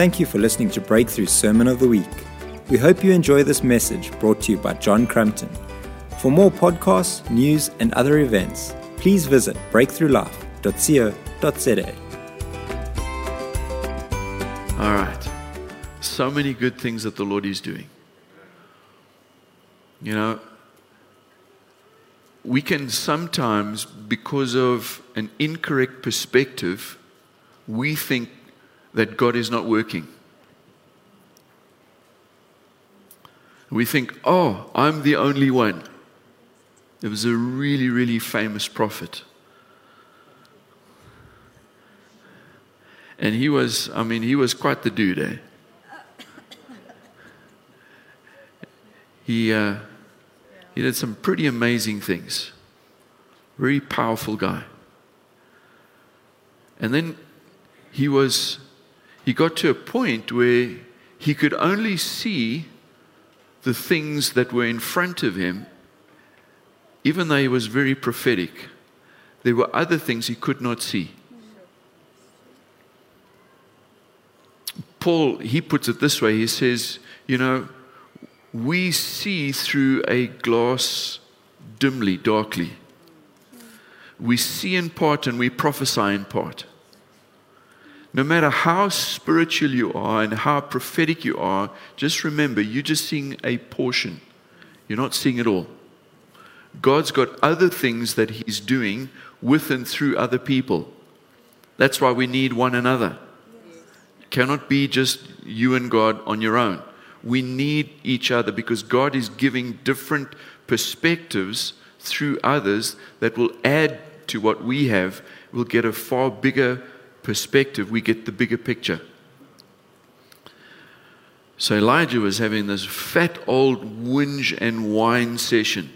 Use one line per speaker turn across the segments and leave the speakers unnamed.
Thank you for listening to Breakthru Sermon of the Week. We hope you enjoy this message brought to you by John Crampton. For more podcasts, news, and other events, please visit breakthrulife.co.za.
All right. So many good things that the Lord is doing. You know, we can sometimes, because of an incorrect perspective, we think that God is not working. We think, oh, I'm the only one. There was a really, really famous prophet. And he was, I mean, he was quite the dude, eh? He, uh, he did some pretty amazing things. Very powerful guy. And then he was he got to a point where he could only see the things that were in front of him, even though he was very prophetic. There were other things he could not see. Paul, he puts it this way he says, You know, we see through a glass dimly, darkly. We see in part and we prophesy in part no matter how spiritual you are and how prophetic you are, just remember you're just seeing a portion. You're not seeing it all. God's got other things that He's doing with and through other people. That's why we need one another. Cannot be just you and God on your own. We need each other because God is giving different perspectives through others that will add to what we have. We'll get a far bigger perspective, we get the bigger picture. So Elijah was having this fat old whinge and whine session.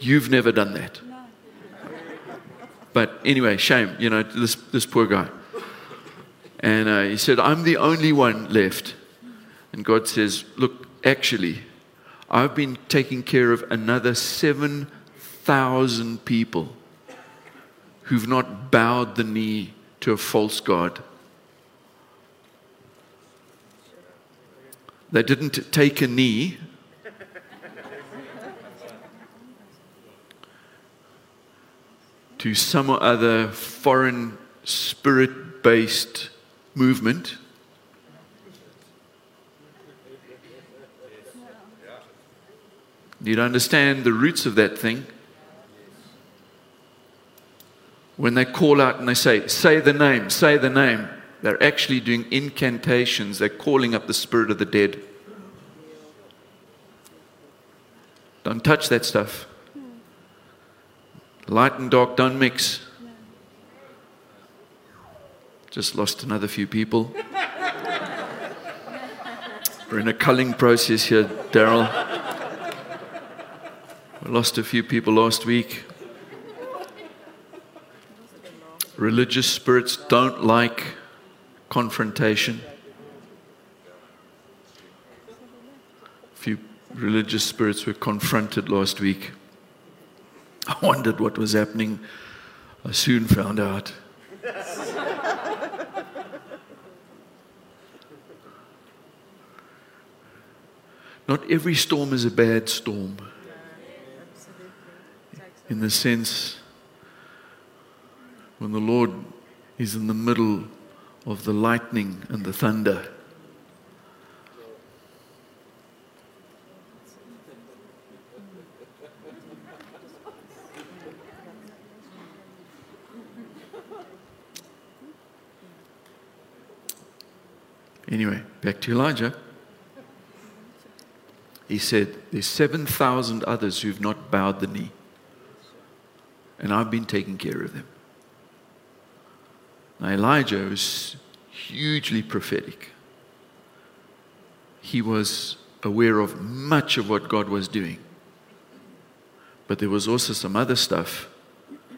You've never done that. But anyway, shame, you know, this, this poor guy. And uh, he said, I'm the only one left. And God says, Look, actually, I've been taking care of another 7,000 people who've not bowed the knee to a false God. They didn't take a knee. to some other foreign spirit based movement. You'd understand the roots of that thing when they call out and they say, Say the name, say the name, they're actually doing incantations. They're calling up the spirit of the dead. Don't touch that stuff. Light and dark don't mix. Just lost another few people. We're in a culling process here, Daryl. We lost a few people last week. Religious spirits don't like confrontation. A few religious spirits were confronted last week. I wondered what was happening. I soon found out. Not every storm is a bad storm. In the sense when the Lord is in the middle of the lightning and the thunder. Anyway, back to Elijah. He said, There's 7,000 others who've not bowed the knee, and I've been taking care of them. Now, Elijah was hugely prophetic. He was aware of much of what God was doing. But there was also some other stuff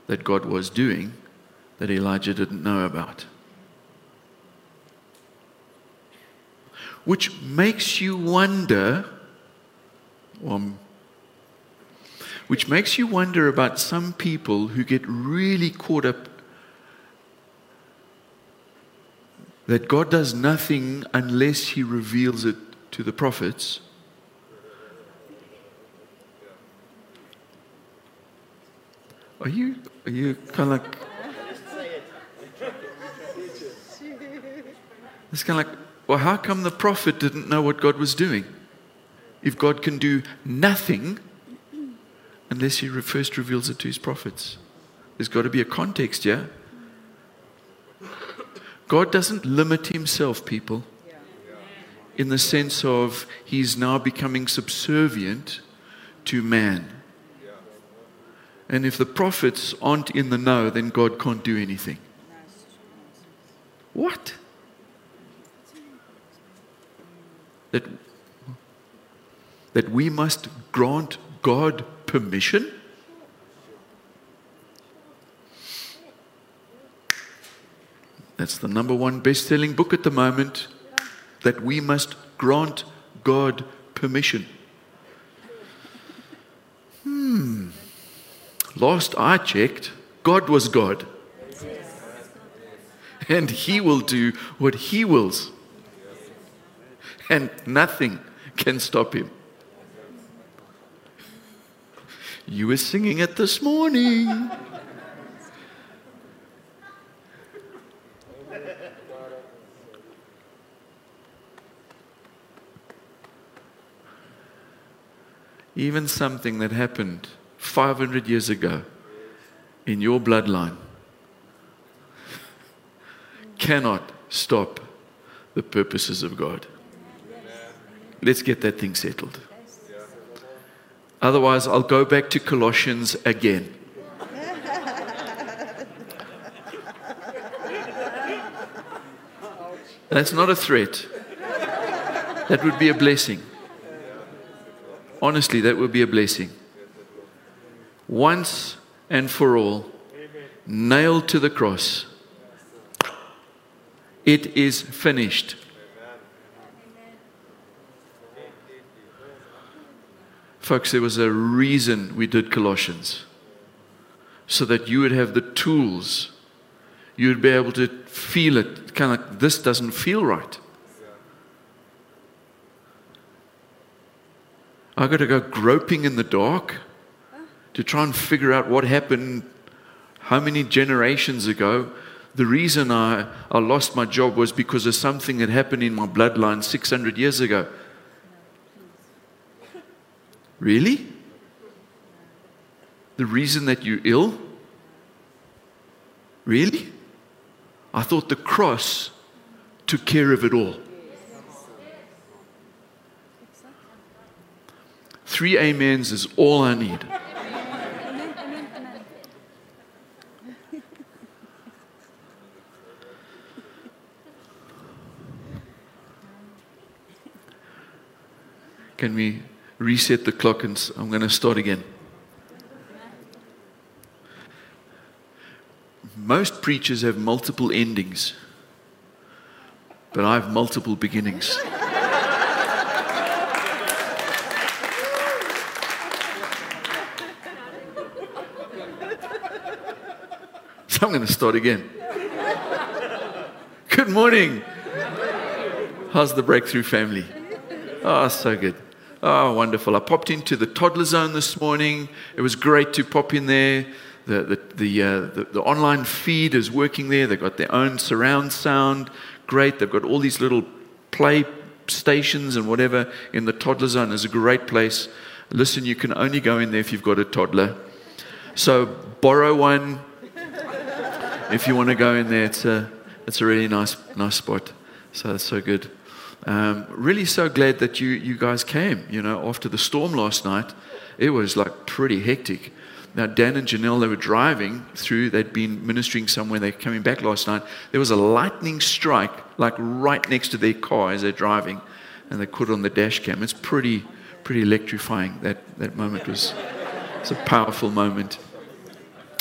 that God was doing that Elijah didn't know about. Which makes you wonder, um, which makes you wonder about some people who get really caught up that God does nothing unless He reveals it to the prophets. Are you, are you kind of like. It's kind of like, well, how come the prophet didn't know what God was doing? If God can do nothing unless he first reveals it to his prophets. There's got to be a context, yeah? God doesn't limit himself, people, in the sense of he's now becoming subservient to man. And if the prophets aren't in the know, then God can't do anything. What? That, that we must grant God permission? That's the number one best selling book at the moment. That we must grant God permission. Hmm. Last I checked, God was God. And He will do what He wills. And nothing can stop Him. You were singing it this morning. Even something that happened 500 years ago in your bloodline cannot stop the purposes of God. Let's get that thing settled. Otherwise, I'll go back to Colossians again. That's not a threat. That would be a blessing. Honestly, that would be a blessing. Once and for all, nailed to the cross. It is finished. Folks, there was a reason we did Colossians. So that you would have the tools. You would be able to feel it. Kind of like, this doesn't feel right. I got to go groping in the dark to try and figure out what happened how many generations ago. The reason I, I lost my job was because of something that happened in my bloodline 600 years ago. Really? The reason that you're ill? Really? I thought the cross took care of it all. Three amens is all I need. Can we reset the clock and I'm going to start again. Most preachers have multiple endings, but I have multiple beginnings. I'm going to start again. Good morning. How's the breakthrough family? Oh, so good. Oh, wonderful. I popped into the toddler zone this morning. It was great to pop in there. The, the, the, uh, the, the, online feed is working there. They've got their own surround sound. Great. They've got all these little play stations and whatever in the toddler zone. It's a great place. Listen, you can only go in there if you've got a toddler. So borrow one if you want to go in there. It's a, it's a really nice, nice spot. So it's so good. Um, really so glad that you, you guys came. You know, after the storm last night, it was like pretty hectic. Now, Dan and Janelle, they were driving through, they'd been ministering somewhere, they're coming back last night. There was a lightning strike, like right next to their car as they're driving, and they put it on the dash cam. It's pretty, pretty electrifying. That, that moment was it's a powerful moment.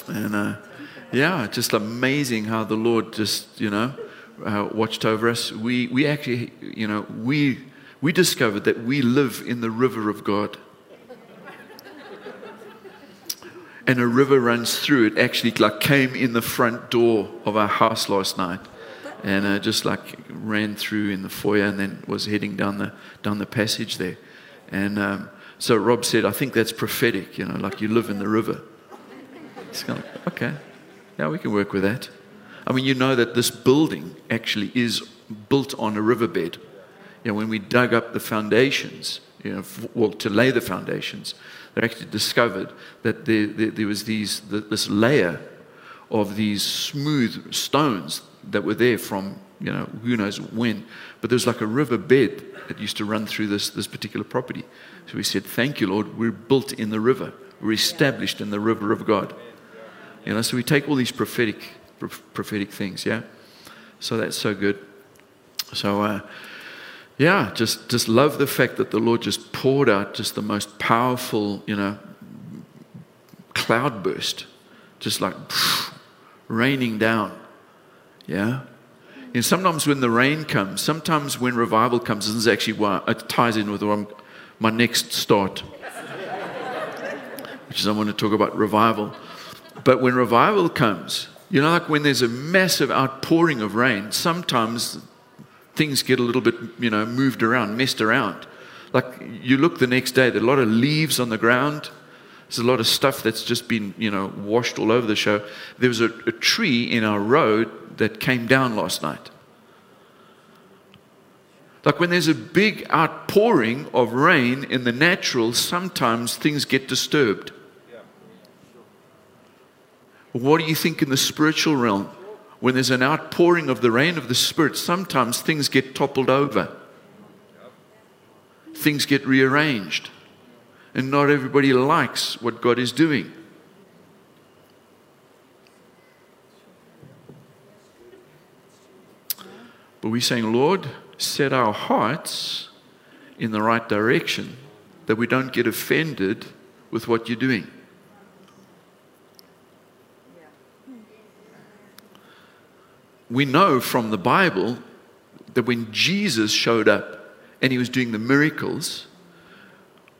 And uh, yeah, just amazing how the Lord just, you know, uh, watched over us, we, we actually, you know, we, we discovered that we live in the river of God. and a river runs through it, actually like came in the front door of our house last night. and uh, just like ran through in the foyer and then was heading down the down the passage there. And um, so Rob said, "I think that's prophetic. You know, like you live in the river." It's kind of okay, yeah, we can work with that. I mean, you know that this building actually is built on a riverbed. You know, when we dug up the foundations, you know, well, to lay the foundations, they actually discovered that there, there, there was these, this layer of these smooth stones that were there from, you know, who knows when. But there was like a riverbed that used to run through this, this particular property. So we said, Thank you, Lord. We're built in the river, we're established in the river of God. You know, so we take all these prophetic, prophetic things, yeah? So that's so good. So, uh, yeah, just, just love the fact that the Lord just poured out just the most powerful, you know, cloud burst, just like phew, raining down. Yeah? And sometimes when the rain comes, sometimes when revival comes, this is actually why it ties in with my next start, which is I want to talk about revival. But when revival comes, you know, like when there's a massive outpouring of rain, sometimes things get a little bit, you know, moved around, messed around. Like you look the next day, there's a lot of leaves on the ground. There's a lot of stuff that's just been, you know, washed all over the show. There was a, a tree in our road that came down last night. Like when there's a big outpouring of rain in the natural, sometimes things get disturbed. What do you think in the spiritual realm? When there's an outpouring of the rain of the Spirit, sometimes things get toppled over, things get rearranged, and not everybody likes what God is doing. But we're saying, Lord, set our hearts in the right direction that we don't get offended with what you're doing. We know from the Bible that when Jesus showed up and he was doing the miracles,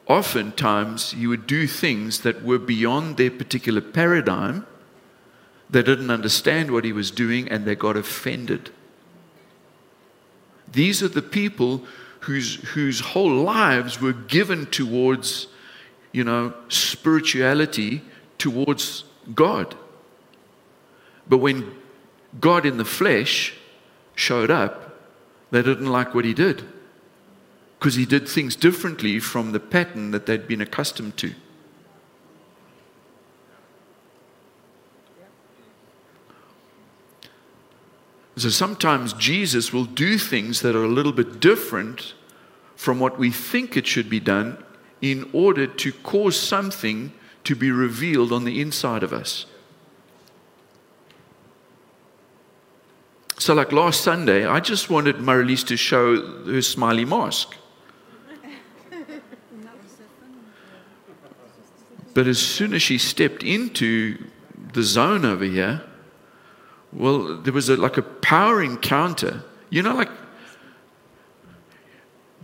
oftentimes he would do things that were beyond their particular paradigm. They didn't understand what he was doing and they got offended. These are the people whose, whose whole lives were given towards, you know, spirituality, towards God. But when God in the flesh showed up, they didn't like what he did because he did things differently from the pattern that they'd been accustomed to. So sometimes Jesus will do things that are a little bit different from what we think it should be done in order to cause something to be revealed on the inside of us. So, like last Sunday, I just wanted Marilise to show her smiley mask. But as soon as she stepped into the zone over here, well, there was a, like a power encounter. You know, like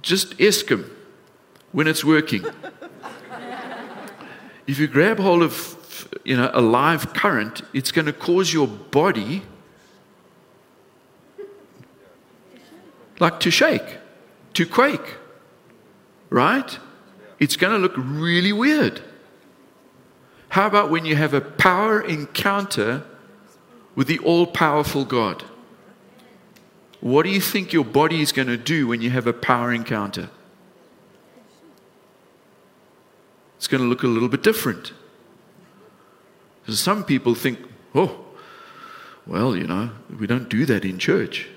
just Eskom when it's working. if you grab hold of, you know, a live current, it's going to cause your body like to shake, to quake, right? It's going to look really weird. How about when you have a power encounter with the all powerful God? What do you think your body is going to do when you have a power encounter? It's going to look a little bit different. Some people think, oh, well, you know, we don't do that in church.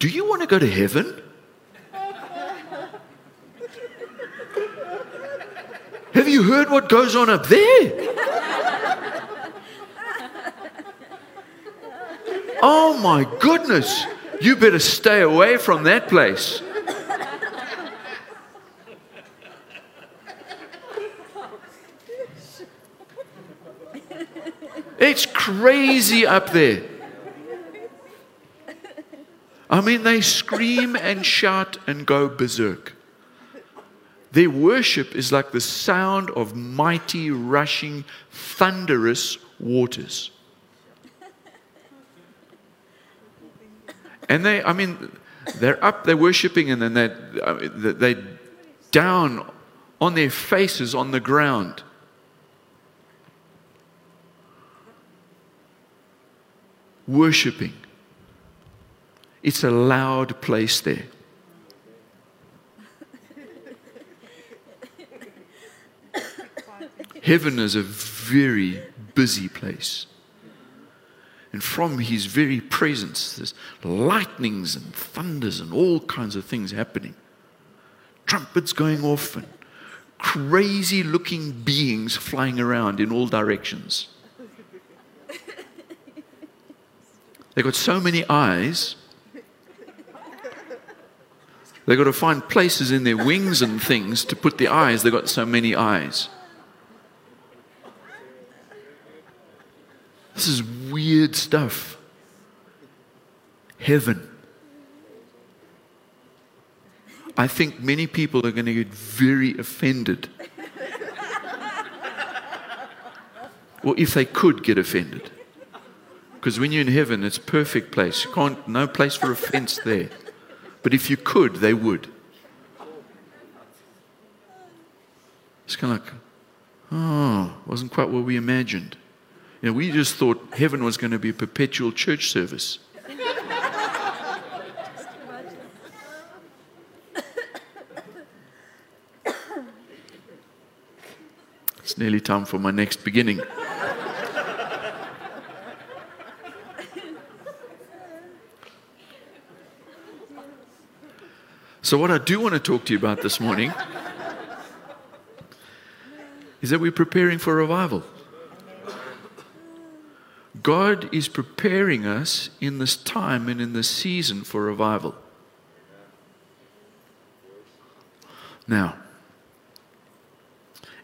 Do you want to go to heaven? Have you heard what goes on up there? Oh my goodness. You better stay away from that place. It's crazy up there. I mean, they scream and shout and go berserk. Their worship is like the sound of mighty, rushing, thunderous waters. And they, I mean, they're up, they're worshiping, and then they're, they're down on their faces on the ground. Worshipping. It's a loud place there. Heaven is a very busy place. And from his very presence, there's lightnings and thunders and all kinds of things happening. Trumpets going off and crazy looking beings flying around in all directions. They've got so many eyes. They've got to find places in their wings and things to put the eyes. They've got so many eyes. This is weird stuff. Heaven. I think many people are going to get very offended. or if they could get offended. Because when you're in heaven, it's a perfect place. You can't, no place for offense there. But if you could, they would. It's kind of like, oh, wasn't quite what we imagined. You know, we just thought heaven was going to be a perpetual church service. It's nearly time for my next beginning. So, what I do want to talk to you about this morning is that we're preparing for revival. God is preparing us in this time and in this season for revival. Now,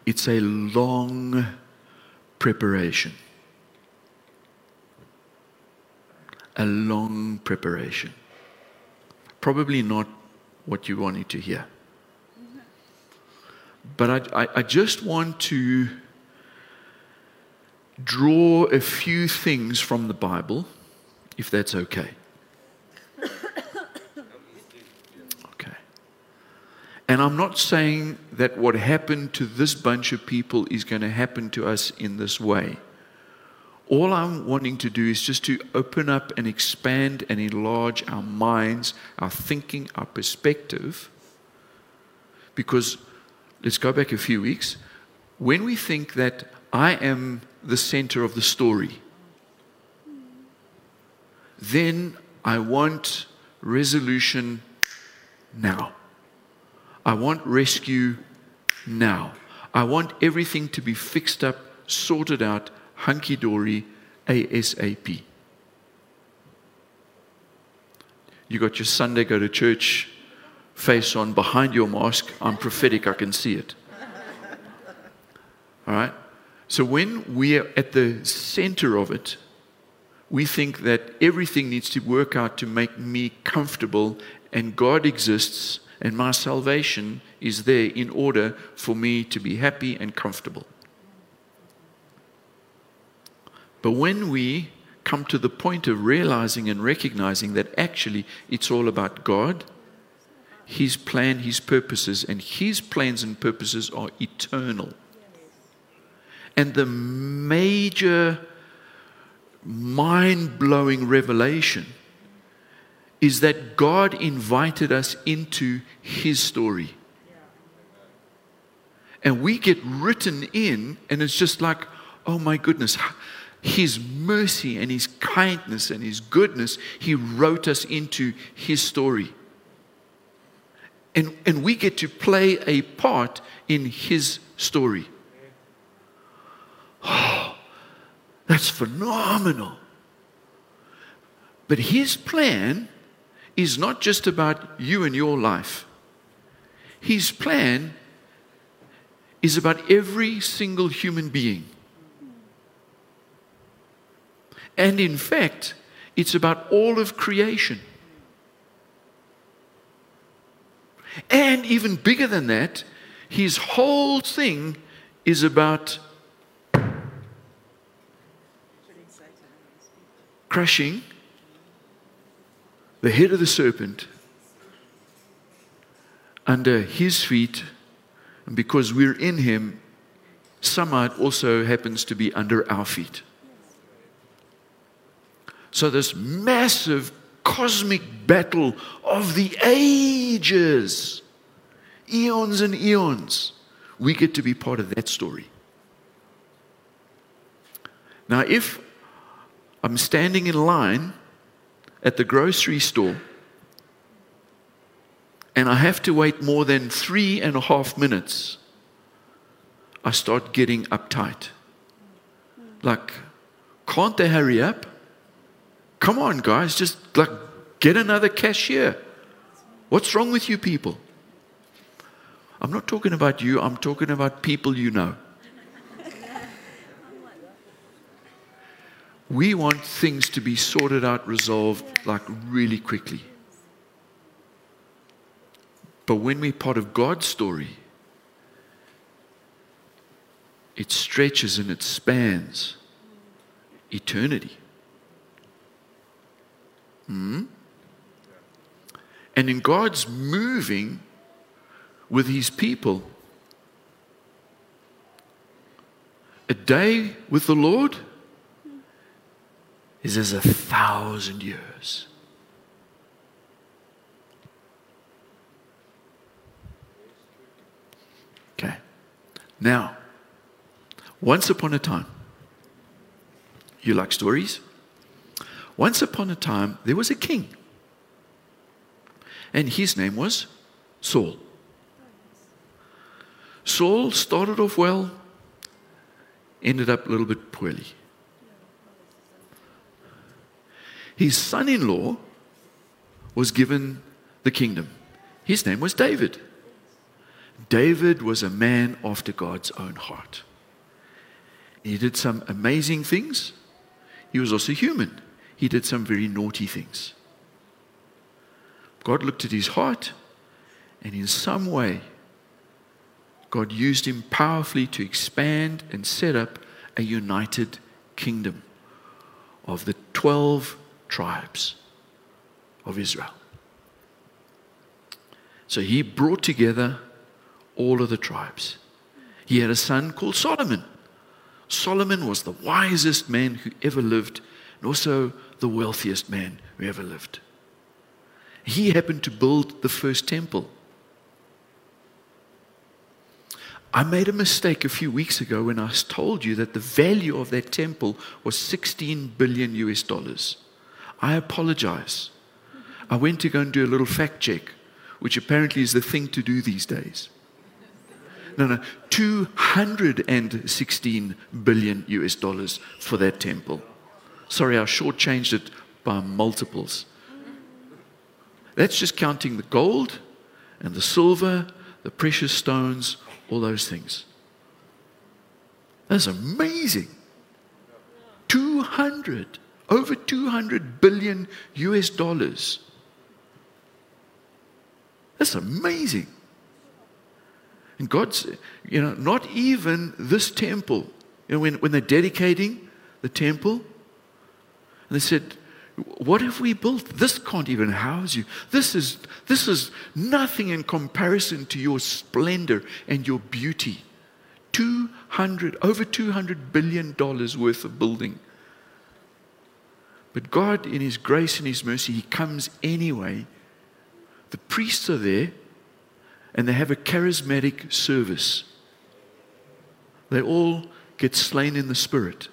it's a long preparation. A long preparation. Probably not what you wanted to hear. But I, I, I just want to draw a few things from the Bible, if that's okay. Okay. And I'm not saying that what happened to this bunch of people is going to happen to us in this way. All I'm wanting to do is just to open up and expand and enlarge our minds, our thinking, our perspective. Because let's go back a few weeks. When we think that I am the center of the story. Then I want resolution now. I want rescue now. I want everything to be fixed up, sorted out, hunky dory, ASAP. You got your Sunday go to church face on behind your mask. I'm prophetic, I can see it. All right? So when we are at the center of it, we think that everything needs to work out to make me comfortable, and God exists, and my salvation is there in order for me to be happy and comfortable. But when we come to the point of realizing and recognizing that actually it's all about God, His plan, His purposes, and His plans and purposes are eternal. And the major mind blowing revelation is that God invited us into His story. And we get written in, and it's just like, oh my goodness, His mercy and His kindness and His goodness, He wrote us into His story. And, and we get to play a part in His story. Oh, that's phenomenal. But his plan is not just about you and your life. His plan is about every single human being. And in fact, it's about all of creation. And even bigger than that, his whole thing is about crushing the head of the serpent under his feet. And because we're in him, somehow it also happens to be under our feet. So, this massive cosmic battle of the ages, eons and eons, we get to be part of that story. Now, if I'm standing in line at the grocery store and I have to wait more than three and a half minutes, I start getting uptight. Like, can't they hurry up? Come on, guys, just like get another cashier. What's wrong with you people? I'm not talking about you, I'm talking about people you know. We want things to be sorted out, resolved, like really quickly. But when we're part of God's story, it stretches and it spans eternity. Hmm? And in God's moving with his people, a day with the Lord is as a thousand years. Okay. Now, once upon a time, you like stories? Once upon a time, there was a king, and his name was Saul. Saul started off well, ended up a little bit poorly. His son in law was given the kingdom. His name was David. David was a man after God's own heart. He did some amazing things. He was also human. He did some very naughty things. God looked at his heart, and in some way, God used him powerfully to expand and set up a united kingdom of the 12 tribes of Israel. So he brought together all of the tribes. He had a son called Solomon. Solomon was the wisest man who ever lived and also the wealthiest man who ever lived. He happened to build the first temple. I made a mistake a few weeks ago when I told you that the value of that temple was 16 billion US dollars. I apologize. I went to go and do a little fact check, which apparently is the thing to do these days. No, no, 216 billion US dollars for that temple. Sorry, I shortchanged it by multiples. That's just counting the gold and the silver, the precious stones, all those things. That's amazing. 200 over 200 billion US dollars. That's amazing. And God's, you know, not even this temple, you know, when, when they're dedicating the temple, and they said, what have we built? This can't even house you. This is, this is nothing in comparison to your splendor and your beauty. 200, over 200 billion dollars worth of building. But God, in His grace and His mercy, He comes anyway. The priests are there and they have a charismatic service. They all get slain in the Spirit.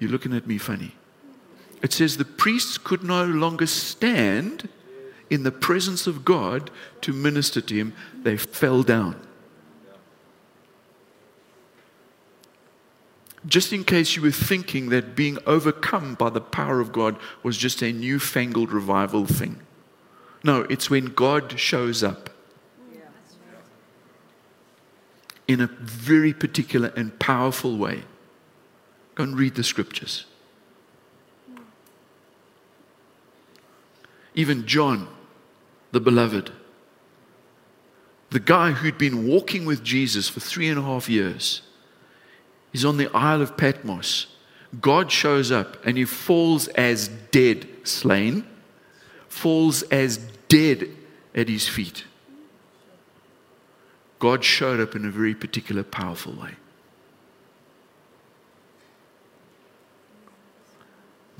You're looking at me funny. It says the priests could no longer stand in the presence of God to minister to Him, they fell down. Just in case you were thinking that being overcome by the power of God was just a newfangled revival thing. No, it's when God shows up in a very particular and powerful way. And read the scriptures. Even John, the beloved, the guy who'd been walking with Jesus for three and a half years is on the Isle of Patmos. God shows up and he falls as dead, slain, falls as dead at his feet. God showed up in a very particular, powerful way.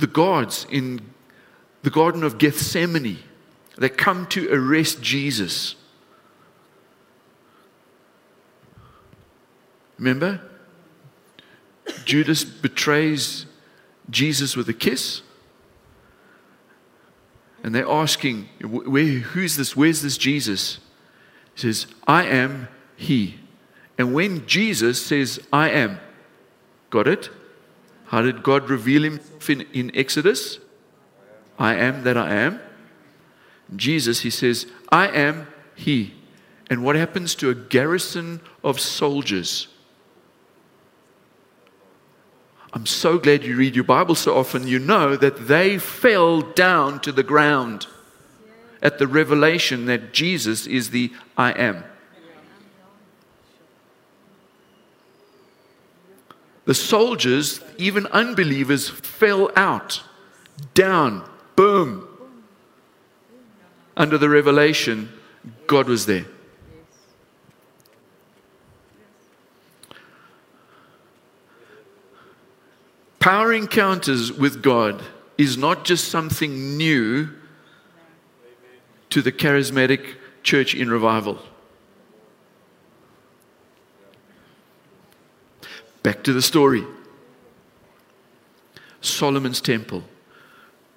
The guards in the Garden of Gethsemane that come to arrest Jesus. Remember? Judas betrays Jesus with a kiss. And they're asking, Where, Who's this? Where's this Jesus? He says, I am He. And when Jesus says, I am, got it? How did God reveal Himself in, in Exodus? I am that I am. Jesus, He says, I am He. And what happens to a garrison of soldiers? I'm so glad you read your Bible so often. You know that they fell down to the ground at the revelation that Jesus is the I am. The soldiers, even unbelievers, fell out, down, boom. Under the revelation, God was there. Power encounters with God is not just something new to the charismatic church in revival. Back to the story Solomon's temple.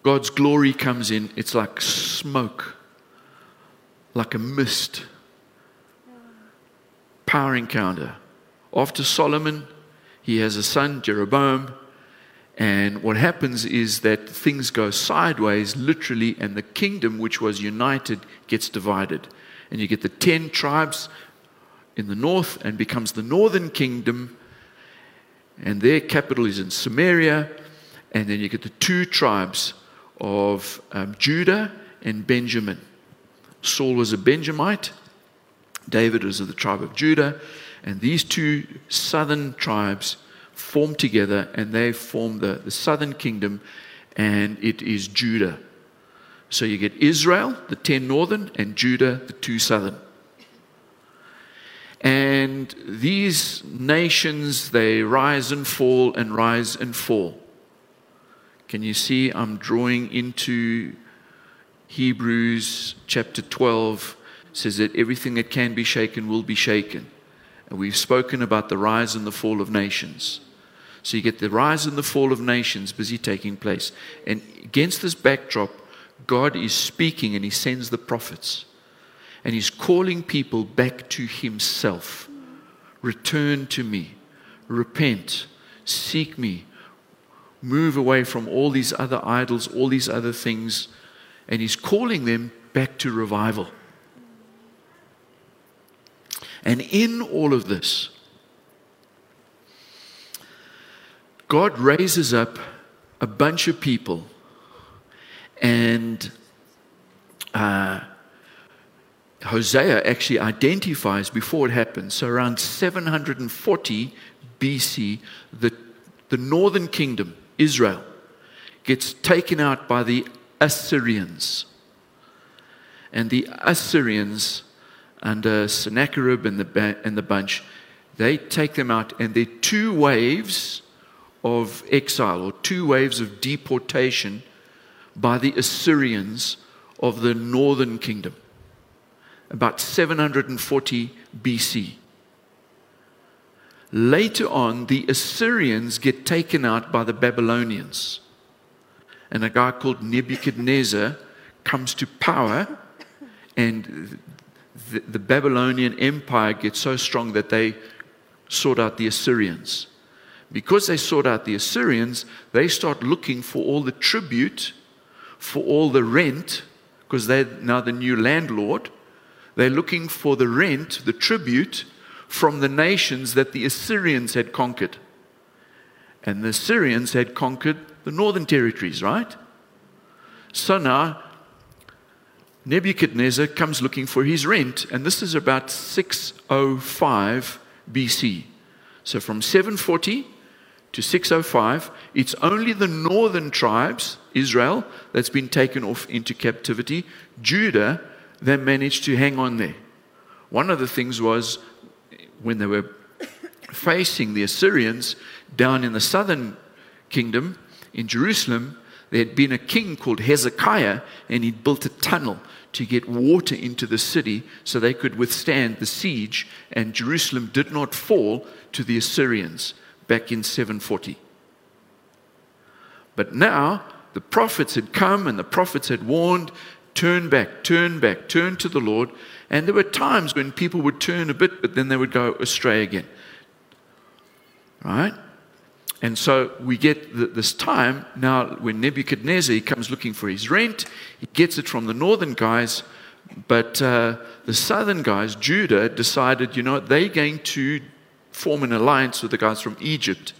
God's glory comes in, it's like smoke, like a mist. Power encounter. After Solomon, he has a son, Jeroboam. And what happens is that things go sideways, literally, and the kingdom, which was united, gets divided. And you get the 10 tribes in the north and becomes the northern kingdom. And their capital is in Samaria. And then you get the two tribes of um, Judah and Benjamin. Saul was a Benjamite, David was of the tribe of Judah. And these two southern tribes form together and they form the, the southern kingdom, and it is Judah. So you get Israel, the 10 northern, and Judah, the two southern. And these nations, they rise and fall and rise and fall. Can you see I'm drawing into Hebrews chapter 12 says that everything that can be shaken will be shaken. And we've spoken about the rise and the fall of nations. So you get the rise and the fall of nations busy taking place. And against this backdrop, God is speaking and He sends the prophets. And He's calling people back to Himself. Return to me. Repent. Seek me. Move away from all these other idols, all these other things. And He's calling them back to revival. And in all of this, God raises up a bunch of people and uh, Hosea actually identifies before it happens. So around 740 BC, the, the northern kingdom, Israel, gets taken out by the Assyrians. And the Assyrians, under uh, Sennacherib and the, and the bunch, they take them out, and there are two waves of exile or two waves of deportation by the Assyrians of the northern kingdom, about 740 BC. Later on, the Assyrians get taken out by the Babylonians. And a guy called Nebuchadnezzar comes to power, and the, the Babylonian Empire gets so strong that they sort out the Assyrians because they sought out the Assyrians, they start looking for all the tribute, for all the rent, because they're now the new landlord. They're looking for the rent, the tribute from the nations that the Assyrians had conquered. And the Assyrians had conquered the northern territories, right? So now Nebuchadnezzar comes looking for his rent, and this is about 605 BC. So from 740 to 605, it's only the northern tribes, Israel, that's been taken off into captivity. Judah, they managed to hang on there. One of the things was when they were facing the Assyrians down in the southern kingdom in Jerusalem, there had been a king called Hezekiah, and he'd built a tunnel to get water into the city so they could withstand the siege, and Jerusalem did not fall to the Assyrians back in 740. But now the prophets had come and the prophets had warned turn back, turn back, turn to the Lord. And there were times when people would turn a bit, but then they would go astray again. Right? And so we get this time now when Nebuchadnezzar he comes looking for his rent, he gets it from the northern guys, but uh, the southern guys, Judah, decided, you know, they're going to form an alliance with the guys from Egypt.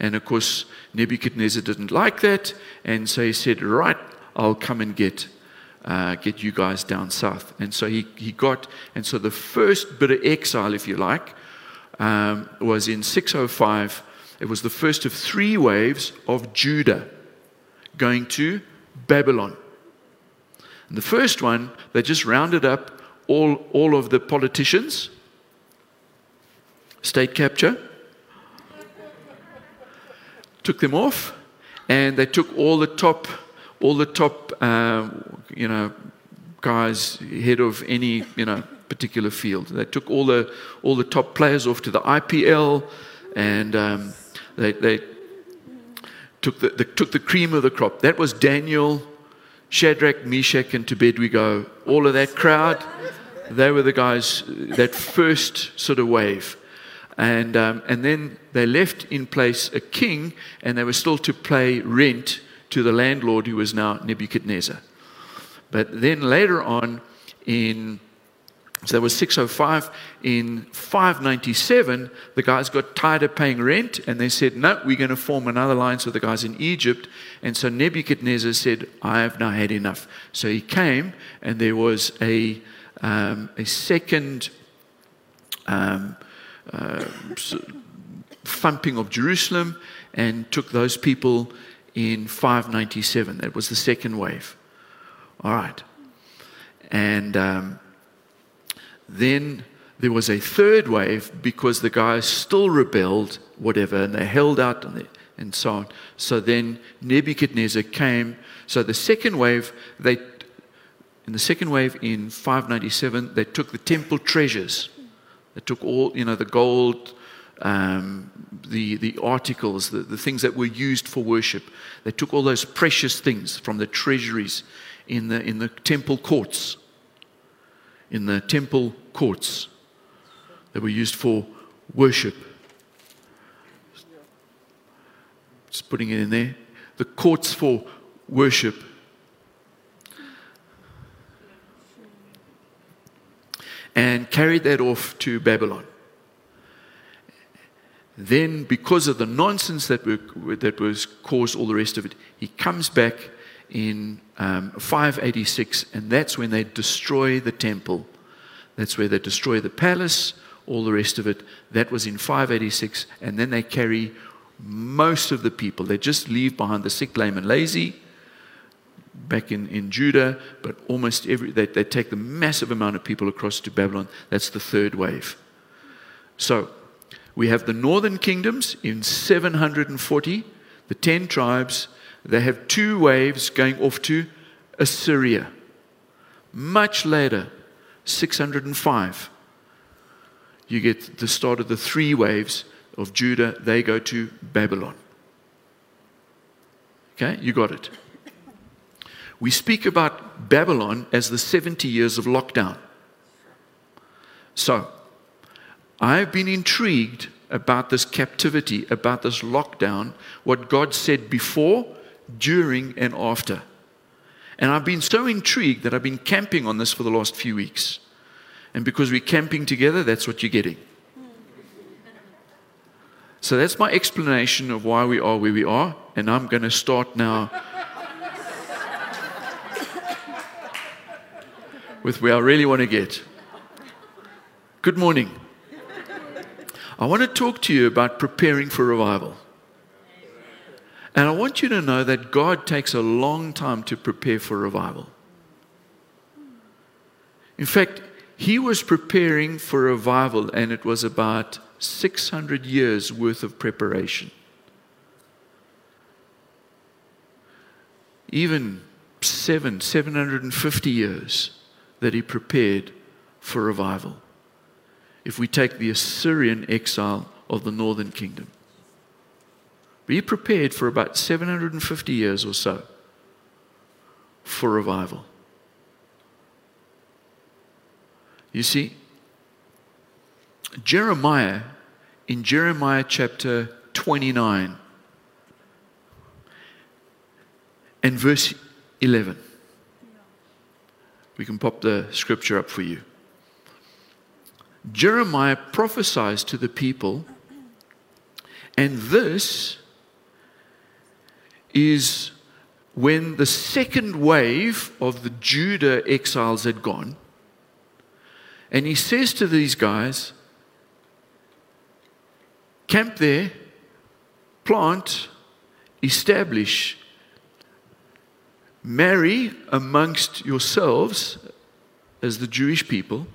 And of course, Nebuchadnezzar didn't like that, and so he said, Right, I'll come and get, uh, get you guys down south. And so he, he got, and so the first bit of exile, if you like, um, was in 605. It was the first of three waves of Judah going to Babylon. And the first one, they just rounded up all, all of the politicians state capture, took them off, and they took all the top, all the top, uh, you know, guys head of any, you know, particular field. They took all the all the top players off to the IPL, and um, they, they took the, the, took the cream of the crop. That was Daniel, Shadrach, Meshach, and Abednego, All of that crowd, they were the guys that first sort of wave. And, um, and then they left in place a king, and they were still to play rent to the landlord who was now Nebuchadnezzar. But then later on, in so that was 605. In 597, the guys got tired of paying rent and they said, No, we're going to form another alliance with the guys in Egypt. And so Nebuchadnezzar said, I have now had enough. So he came and there was a, um, a second um, uh, thumping of Jerusalem and took those people in 597. That was the second wave. All right. And um, then there was a third wave because the guys still rebelled, whatever, and they held out and, they, and so on. So then Nebuchadnezzar came. So the second wave, they, in the second wave in 597, they took the temple treasures they took all, you know, the gold, um, the, the articles, the, the things that were used for worship. They took all those precious things from the treasuries in the, in the temple courts. In the temple courts that were used for worship. Just putting it in there. The courts for worship and carried that off to Babylon. Then, because of the nonsense that, were, that was caused, all the rest of it, he comes back in um, 586, and that's when they destroy the temple. That's where they destroy the palace, all the rest of it. That was in 586, and then they carry most of the people. They just leave behind the sick, lame, and lazy back in, in Judah, but almost every, they, they take the massive amount of people across to Babylon. That's the third wave. So we have the northern kingdoms in 740, the 10 tribes. They have two waves going off to Assyria. Much later, 605, you get the start of the three waves of Judah. They go to Babylon. Okay, you got it. We speak about Babylon as the 70 years of lockdown. So, I've been intrigued about this captivity, about this lockdown, what God said before, during, and after. And I've been so intrigued that I've been camping on this for the last few weeks. And because we're camping together, that's what you're getting. So that's my explanation of why we are where we are. And I'm going to start now with where I really want to get. Good morning. I want to talk to you about preparing for revival. And I want you to know that God takes a long time to prepare for revival. In fact, he was preparing for revival, and it was about 600 years worth of preparation. Even seven, 750 years that he prepared for revival. If we take the Assyrian exile of the northern kingdom, be prepared for about 750 years or so for revival. You see, Jeremiah, in Jeremiah chapter 29 and verse 11, we can pop the scripture up for you. Jeremiah prophesies to the people, and this is when the second wave of the Judah exiles had gone. And he says to these guys, camp there, plant, establish, marry amongst yourselves as the Jewish people,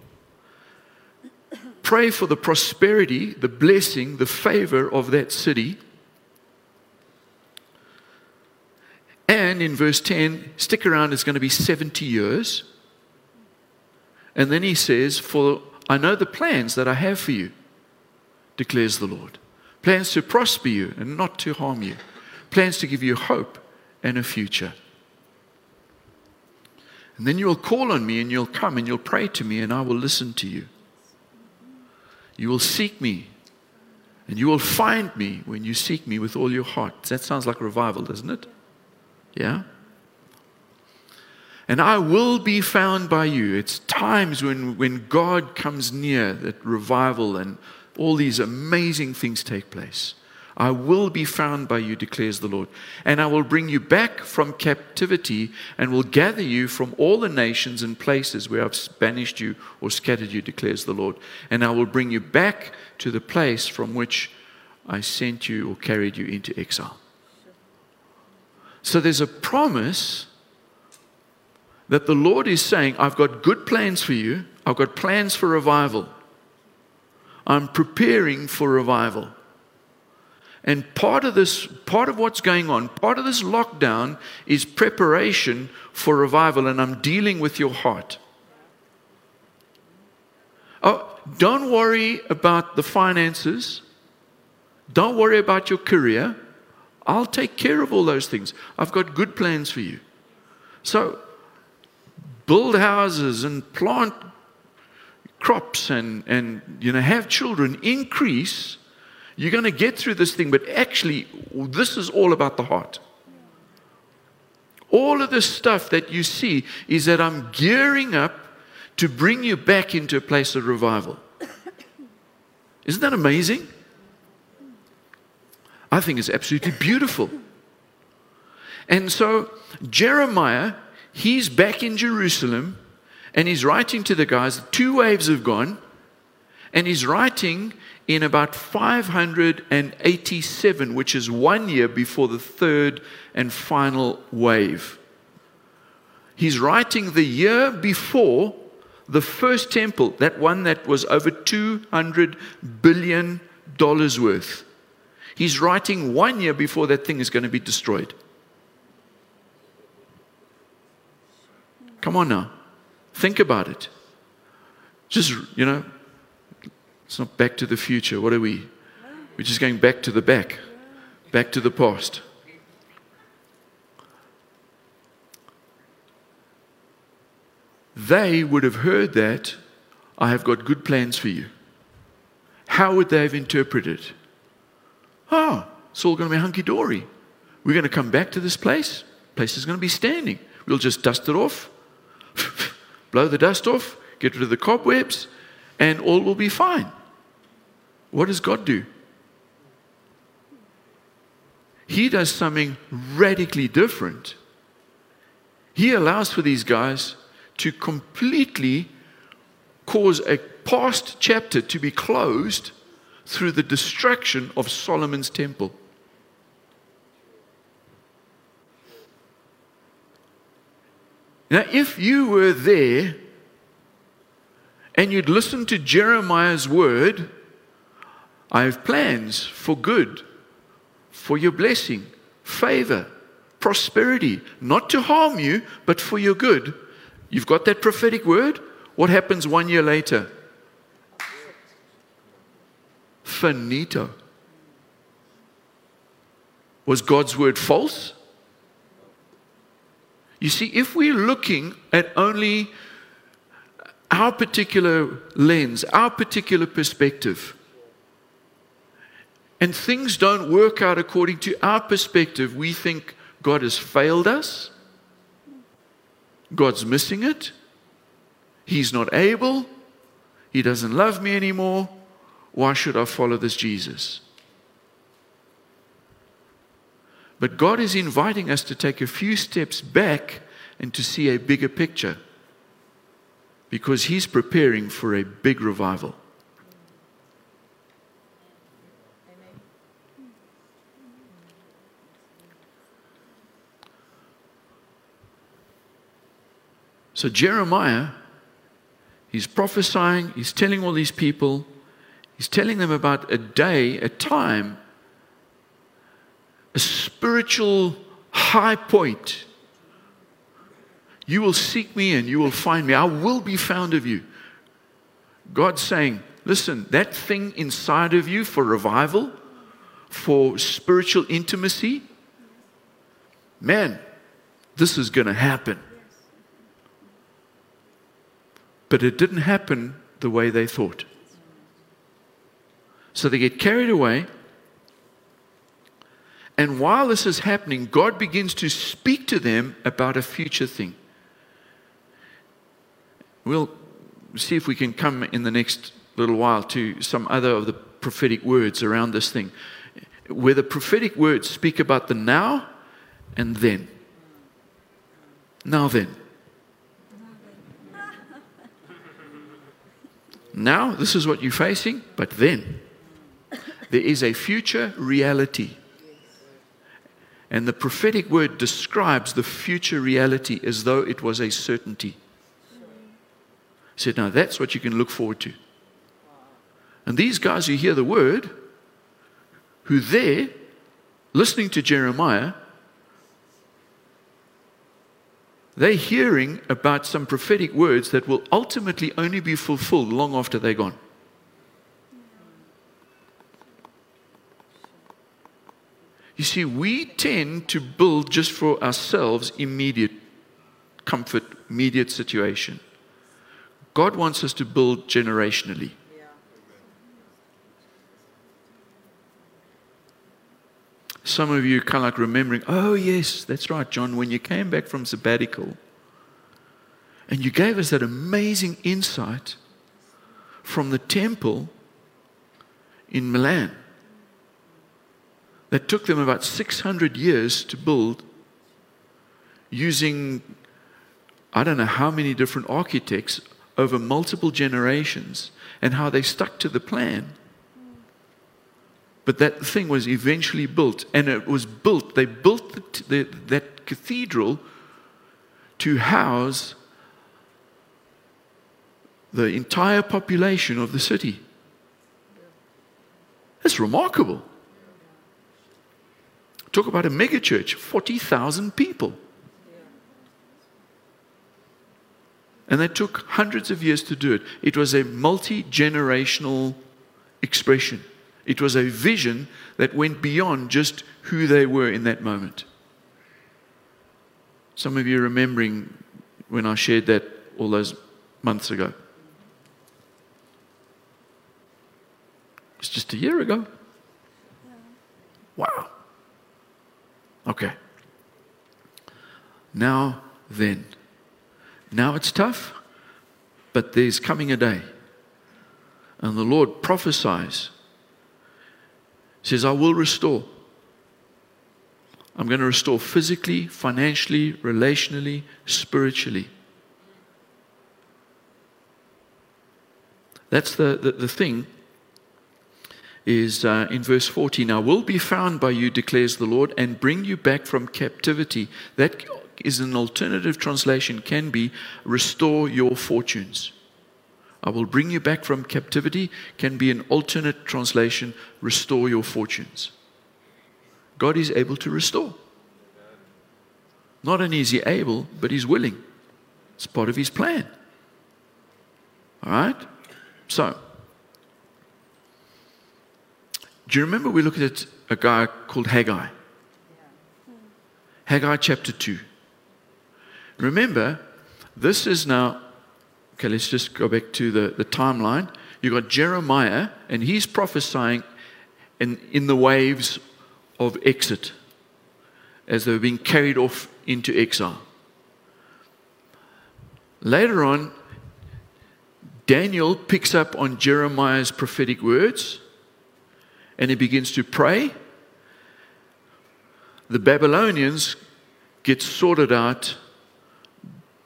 pray for the prosperity, the blessing, the favor of that city. And in verse 10, stick around, it's going to be 70 years. And then he says, For I know the plans that I have for you, declares the Lord. Plans to prosper you and not to harm you. Plans to give you hope and a future. And then you'll call on me and you'll come and you'll pray to me and I will listen to you. You will seek me and you will find me when you seek me with all your heart. That sounds like revival, doesn't it? Yeah? And I will be found by you. It's times when, when God comes near that revival and all these amazing things take place. I will be found by you, declares the Lord. And I will bring you back from captivity and will gather you from all the nations and places where I've banished you or scattered you, declares the Lord. And I will bring you back to the place from which I sent you or carried you into exile. So there's a promise that the Lord is saying, I've got good plans for you, I've got plans for revival. I'm preparing for revival. And part of this, part of what's going on, part of this lockdown is preparation for revival, and I'm dealing with your heart. Oh, don't worry about the finances. Don't worry about your career. I'll take care of all those things. I've got good plans for you. So, build houses and plant crops and, and you know, have children, increase you're going to get through this thing, but actually, this is all about the heart. All of this stuff that you see is that I'm gearing up to bring you back into a place of revival. Isn't that amazing? I think it's absolutely beautiful. And so, Jeremiah, he's back in Jerusalem and he's writing to the guys. Two waves have gone, and he's writing in about 587, which is one year before the third and final wave. He's writing the year before the first temple, that one that was over $200 billion worth. He's writing one year before that thing is going to be destroyed. Come on now. Think about it. Just, you know, it's not back to the future. What are we? We're just going back to the back, back to the past. They would have heard that I have got good plans for you. How would they have interpreted? Oh, it's all going to be hunky dory. We're going to come back to this place. Place is going to be standing. We'll just dust it off, blow the dust off, get rid of the cobwebs, and all will be fine. What does God do? He does something radically different. He allows for these guys to completely cause a past chapter to be closed through the destruction of Solomon's temple. Now, if you were there and you'd listened to Jeremiah's word, I have plans for good, for your blessing, favor, prosperity, not to harm you, but for your good. You've got that prophetic word? What happens one year later? Finito. Was God's word false? You see, if we're looking at only our particular lens, our particular perspective, and things don't work out according to our perspective, we think God has failed us, God's missing it, He's not able, He doesn't love me anymore. Why should I follow this Jesus? But God is inviting us to take a few steps back and to see a bigger picture because He's preparing for a big revival. So, Jeremiah, he's prophesying, he's telling all these people, he's telling them about a day, a time, a spiritual high point. You will seek me and you will find me. I will be found of you. God's saying, listen, that thing inside of you for revival, for spiritual intimacy, man, this is going to happen. But it didn't happen the way they thought. So they get carried away. And while this is happening, God begins to speak to them about a future thing. We'll see if we can come in the next little while to some other of the prophetic words around this thing, where the prophetic words speak about the now and then. Now then. Now, this is what you're facing, but then there is a future reality. And the prophetic word describes the future reality as though it was a certainty. He said, Now that's what you can look forward to. And these guys who hear the word, who there, listening to Jeremiah, They're hearing about some prophetic words that will ultimately only be fulfilled long after they're gone. You see, we tend to build just for ourselves immediate comfort, immediate situation. God wants us to build generationally. Some of you kind of like remembering, oh, yes, that's right, John, when you came back from sabbatical and you gave us that amazing insight from the temple in Milan that took them about 600 years to build using, I don't know how many different architects over multiple generations and how they stuck to the plan. But that thing was eventually built, and it was built, they built the, the, that cathedral to house the entire population of the city. That's remarkable. Talk about a megachurch, 40,000 people. And they took hundreds of years to do it. It was a multi generational expression. It was a vision that went beyond just who they were in that moment. Some of you remembering when I shared that all those months ago. It's just a year ago. Wow. Okay. Now then. Now it's tough, but there's coming a day. And the Lord prophesies says, I will restore. I'm going to restore physically, financially, relationally, spiritually. That's the, the, the thing. is uh, in verse 14. I will be found by you, declares the Lord, and bring you back from captivity. That is an alternative translation, can be restore your fortunes. I will bring you back from captivity, can be an alternate translation, restore your fortunes. God is able to restore. Not only is He able, but He's willing. It's part of His plan. All right? So, do you remember we looked at a guy called Haggai? Haggai chapter 2. Remember, this is now, okay, let's just go back to the, the timeline. You've got Jeremiah, and he's prophesying in, in the waves of exit as they were being carried off into exile. Later on, Daniel picks up on Jeremiah's prophetic words and he begins to pray. The Babylonians get sorted out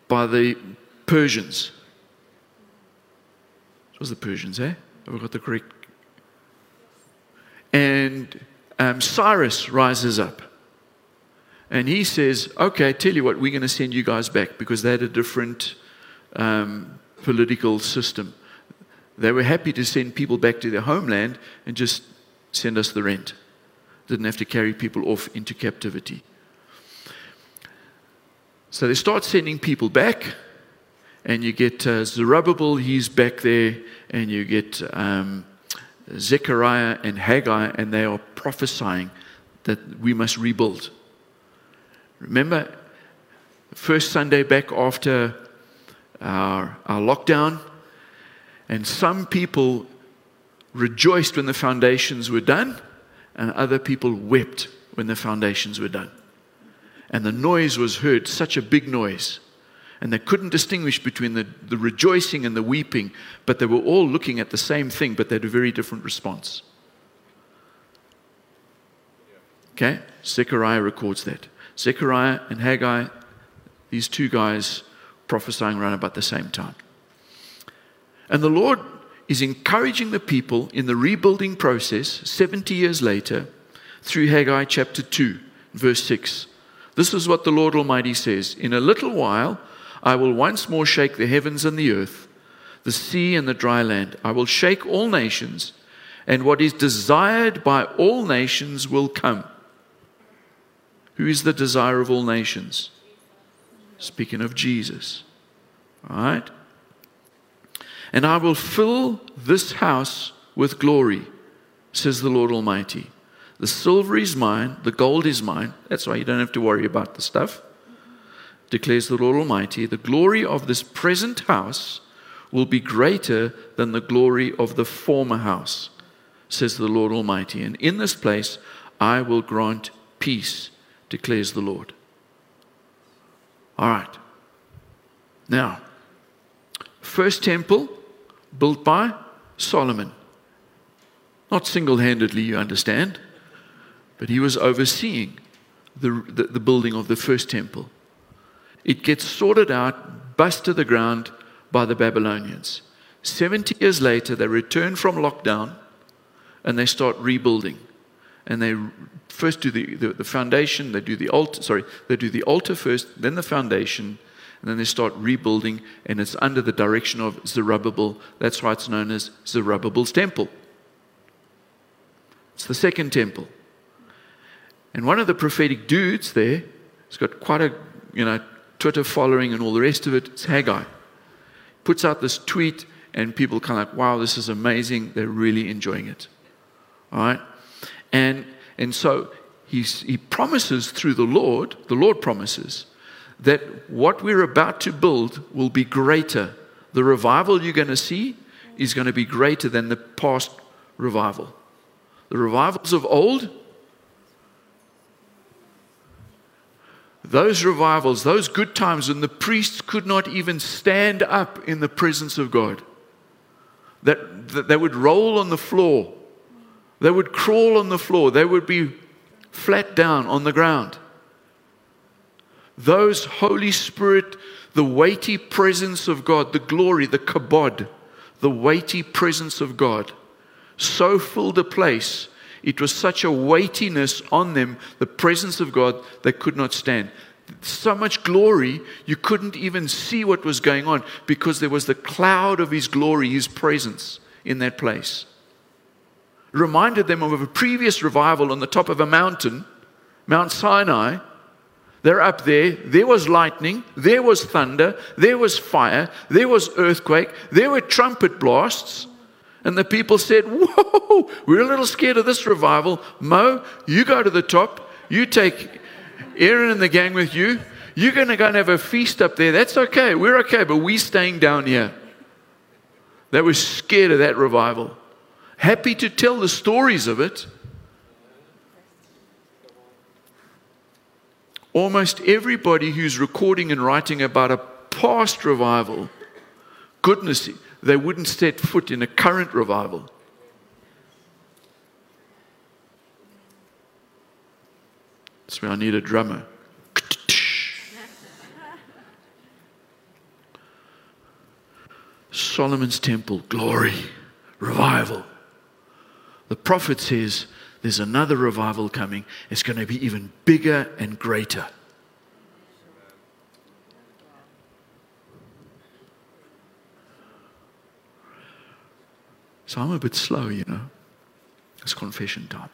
by the Persians. Was the Persians, eh? Have I got the correct? And um, Cyrus rises up. And he says, Okay, tell you what, we're going to send you guys back because they had a different um, political system. They were happy to send people back to their homeland and just send us the rent. Didn't have to carry people off into captivity. So they start sending people back, and you get uh, Zerubbabel, he's back there, and you get um, Zechariah and Haggai, and they are prophesying that we must rebuild. Remember, first Sunday back after our, our lockdown, and some people rejoiced when the foundations were done, and other people wept when the foundations were done. And the noise was heard, such a big noise. And they couldn't distinguish between the, the rejoicing and the weeping, but they were all looking at the same thing, but they had a very different response. Okay? Zechariah records that. Zechariah and Haggai, these two guys prophesying around about the same time. And the Lord is encouraging the people in the rebuilding process 70 years later through Haggai chapter 2, verse 6. This is what the Lord Almighty says In a little while, I will once more shake the heavens and the earth, the sea and the dry land. I will shake all nations, and what is desired by all nations will come. Who is the desire of all nations? Speaking of Jesus. All right? And I will fill this house with glory, says the Lord Almighty. The silver is mine, the gold is mine. That's why you don't have to worry about the stuff, declares the Lord Almighty. The glory of this present house will be greater than the glory of the former house, says the Lord Almighty. And in this place I will grant peace, declares the Lord. All right. Now, first temple built by Solomon. Not single handedly, you understand, but he was overseeing the, the, the, building of the first temple. It gets sorted out, bust to the ground by the Babylonians. 70 years later, they return from lockdown and they start rebuilding. And they first do the, the, the foundation, they do the altar, sorry, they do the altar first, then the foundation, and then they start rebuilding, and it's under the direction of Zerubbabel. That's why it's known as Zerubbabel's temple. It's the second temple. And one of the prophetic dudes there has got quite a you know Twitter following and all the rest of it. It's Haggai. Puts out this tweet, and people kind of like, wow, this is amazing. They're really enjoying it. All right? And and so he's, he promises through the Lord, the Lord promises that what we're about to build will be greater. The revival you're going to see is going to be greater than the past revival. The revivals of old, those revivals, those good times when the priests could not even stand up in the presence of God, that, that they would roll on the floor, they would crawl on the floor, they would be flat down on the ground. Those Holy Spirit, the weighty presence of God, the glory, the kabod, the weighty presence of God so filled a place. It was such a weightiness on them, the presence of God, they could not stand. So much glory, you couldn't even see what was going on because there was the cloud of His glory, His presence in that place. Reminded them of a previous revival on the top of a mountain, Mount Sinai, they're up there. There was lightning. There was thunder. There was fire. There was earthquake. There were trumpet blasts. And the people said, Whoa, we're a little scared of this revival. Mo, you go to the top. You take Aaron and the gang with you. You're going to go and have a feast up there. That's okay. We're okay, but we're staying down here. They were scared of that revival. Happy to tell the stories of it almost everybody who's recording and writing about a past revival, goodness, they wouldn't set foot in a current revival. That's where I need a drummer. Solomon's temple, glory, revival. The prophet says, there's another revival coming. It's going to be even bigger and greater. So I'm a bit slow, you know. It's confession time.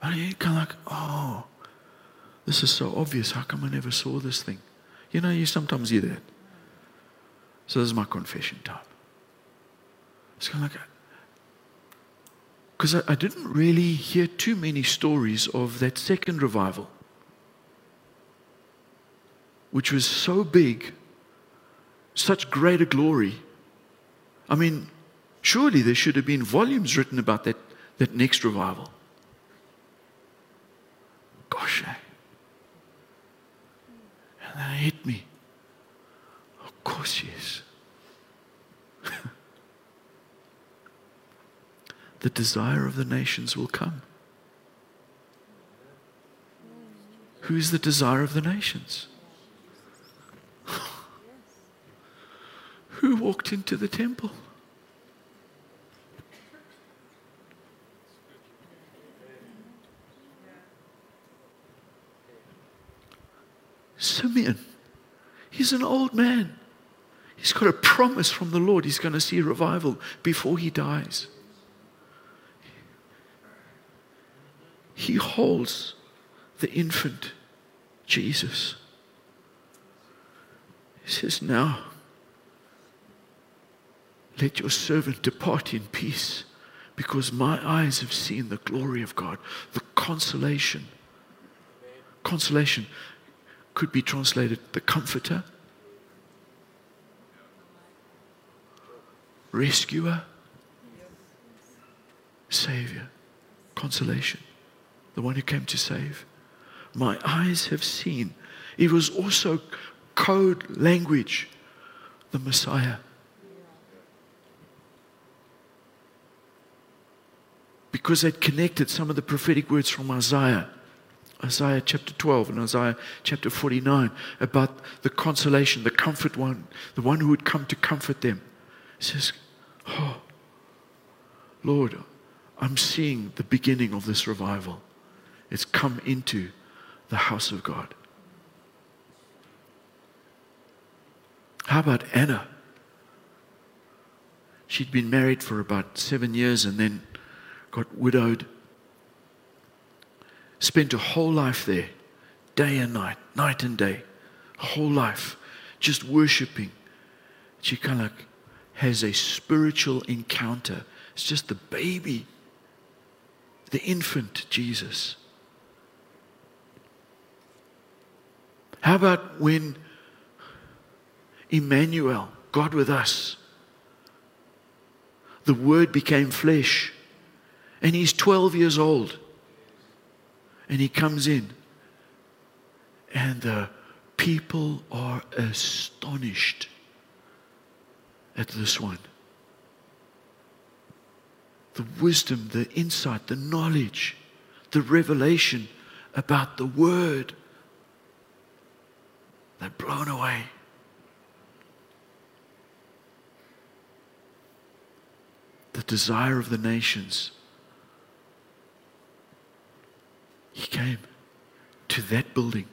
And you kind of like, oh, this is so obvious. How come I never saw this thing? You know, you sometimes hear that. So this is my confession time. It's kind of like, because I, I didn't really hear too many stories of that second revival, which was so big, such greater glory. I mean, surely there should have been volumes written about that, that next revival. Gosh, eh? And then it hit me. Of course, yes. the desire of the nations will come. Who's the desire of the nations? Who walked into the temple? Simeon. He's an old man. He's got a promise from the Lord. He's going to see revival before he dies. He holds the infant Jesus. He says, Now, let your servant depart in peace, because my eyes have seen the glory of God, the consolation. Consolation could be translated the comforter, rescuer, savior, consolation the one who came to save. My eyes have seen. It was also code language, the Messiah. Because they'd connected some of the prophetic words from Isaiah. Isaiah chapter 12 and Isaiah chapter 49 about the consolation, the comfort one, the one who would come to comfort them. He says, Oh, Lord, I'm seeing the beginning of this revival. It's come into the house of God. How about Anna? She'd been married for about seven years and then got widowed. Spent a whole life there, day and night, night and day, a whole life, just worshiping. She kind of has a spiritual encounter. It's just the baby, the infant Jesus. How about when Emmanuel, God with us, the Word became flesh, and he's 12 years old, and he comes in, and the people are astonished at this one. The wisdom, the insight, the knowledge, the revelation about the Word they're blown away. The desire of the nations. He came to that building.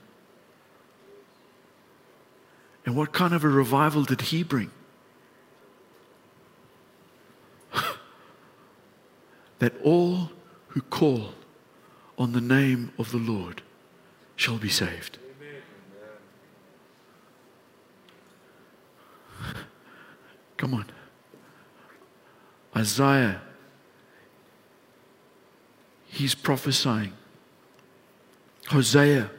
And what kind of a revival did he bring? that all who call on the name of the Lord shall be saved. Come on. Isaiah, he's prophesying. Hosea,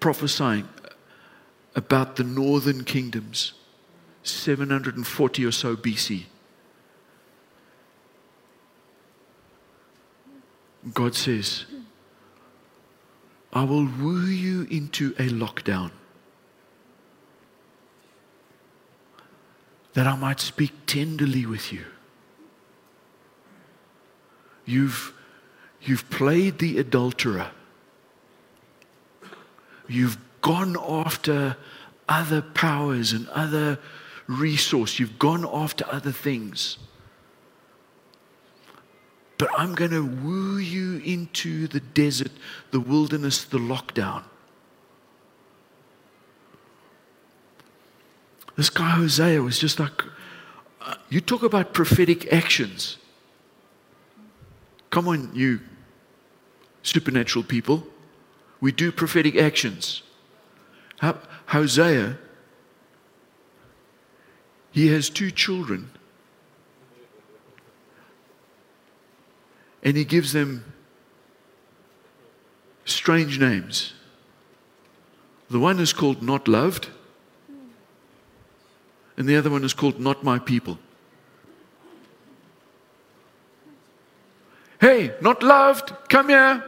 prophesying about the northern kingdoms, 740 or so BC. God says, I will woo you into a lockdown that I might speak tenderly with you. You've, you've played the adulterer. You've gone after other powers and other resource. You've gone after other things. But I'm going to woo you into the desert, the wilderness, the lockdown. This guy Hosea was just like, uh, you talk about prophetic actions. Come on, you supernatural people. We do prophetic actions. Hosea, he has two children. And he gives them strange names. The one is called Not Loved, and the other one is called Not My People. Hey, not loved, come here,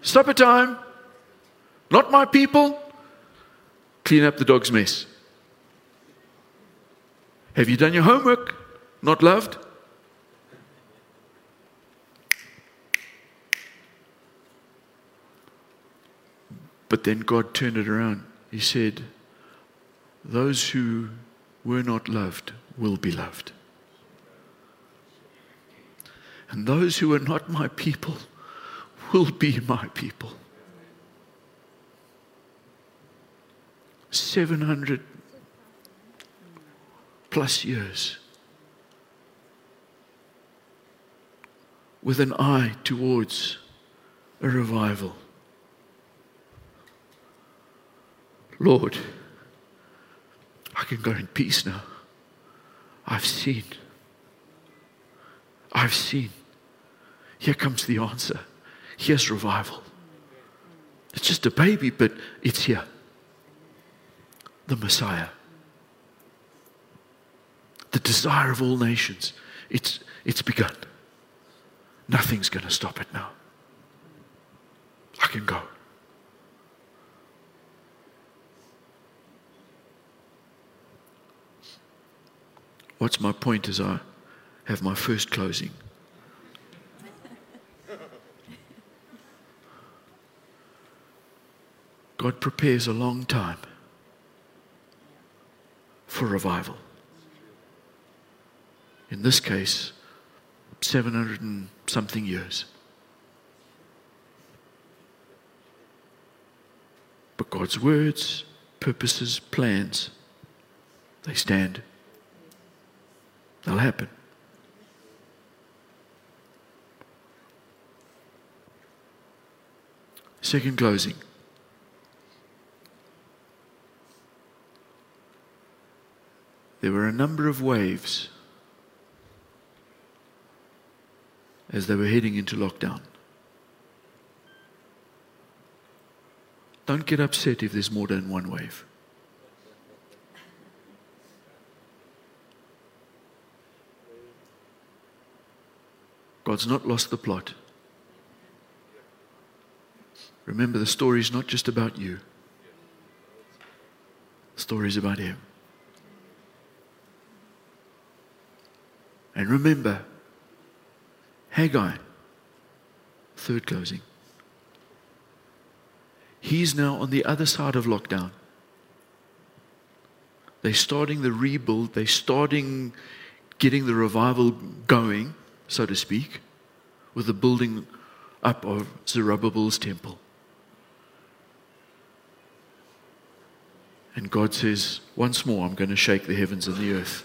supper time. Not my people, clean up the dog's mess. Have you done your homework? Not loved? But then God turned it around. He said, Those who were not loved will be loved. And those who are not my people will be my people. 700 plus years with an eye towards a revival. Lord, I can go in peace now. I've seen. I've seen. Here comes the answer. Here's revival. It's just a baby, but it's here. The Messiah. The desire of all nations. It's, it's begun. Nothing's going to stop it now. I can go. What's my point as I have my first closing? God prepares a long time for revival. In this case, 700 and something years. But God's words, purposes, plans, they stand. They'll happen. Second closing. There were a number of waves as they were heading into lockdown. Don't get upset if there's more than one wave. God's not lost the plot. Remember, the story is not just about you, the story is about Him. And remember, Haggai, third closing. He's now on the other side of lockdown. They're starting the rebuild, they're starting getting the revival going. so to speak, with the building up of Zerubbabel's temple. And God says, Once more, I'm going to shake the heavens and the earth.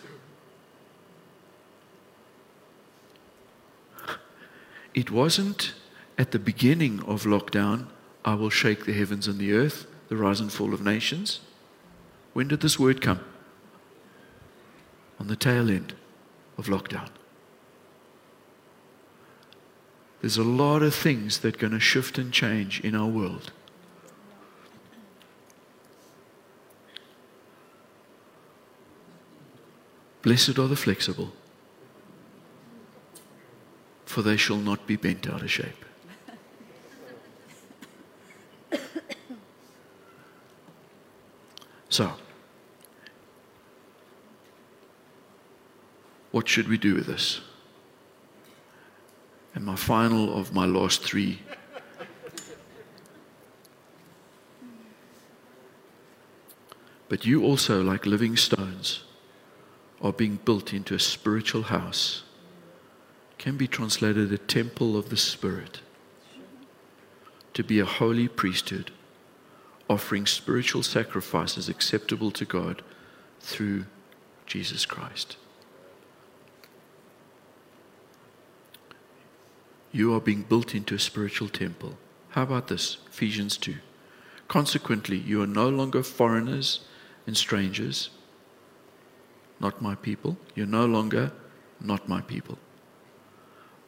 It wasn't at the beginning of lockdown, I will shake the heavens and the earth, the rise and fall of nations. When did this word come? On the tail end of lockdown. There's a lot of things that are going to shift and change in our world. Blessed are the flexible, for they shall not be bent out of shape. So, what should we do with this? And my final of my last three. But you also, like living stones, are being built into a spiritual house. Can be translated a temple of the Spirit. To be a holy priesthood, offering spiritual sacrifices acceptable to God through Jesus Christ. You are being built into a spiritual temple. How about this? Ephesians 2. Consequently, you are no longer foreigners and strangers, not my people. You're no longer not my people.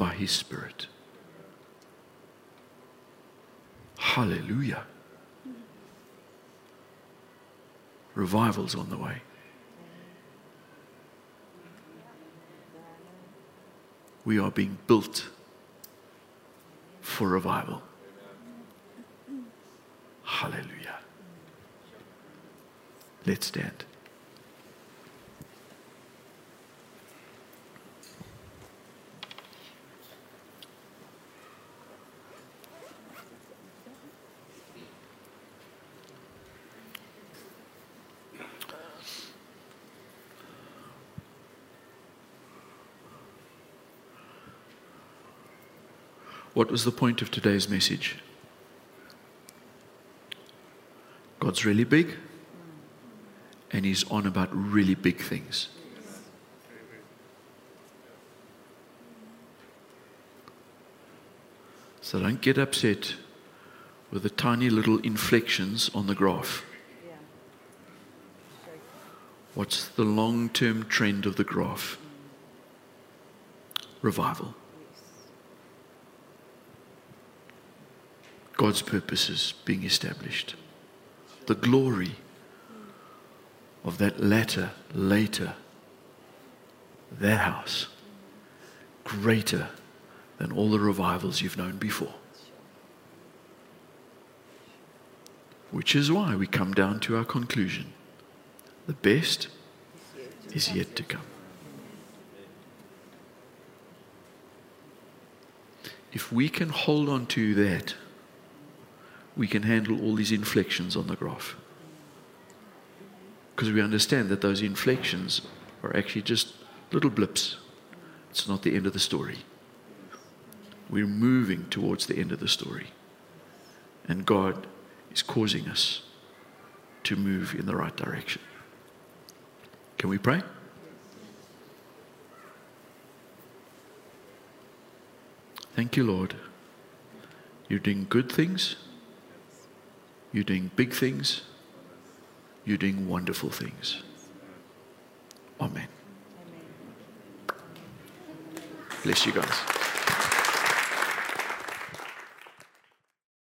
by His Spirit. Hallelujah. Revival's on the way. we are being built for revival. Hallelujah. Let's stand. What was the point of today's message? God's really big, and He's on about really big things. So don't get upset with the tiny little inflections on the graph. What's the long term trend of the graph? Revival. God's purposes being established. The glory of that latter, later, their house, greater than all the revivals you've known before. Which is why we come down to our conclusion the best is yet to come. If we can hold on to that, we can handle all these inflections on the graph. Because we understand that those inflections are actually just little blips. It's not the end of the story. We're moving towards the end of the story. And God is causing us to move in the right direction. Can we pray? Thank you, Lord. You're doing good things. You're doing big things. You're doing wonderful things. Amen. Bless you guys.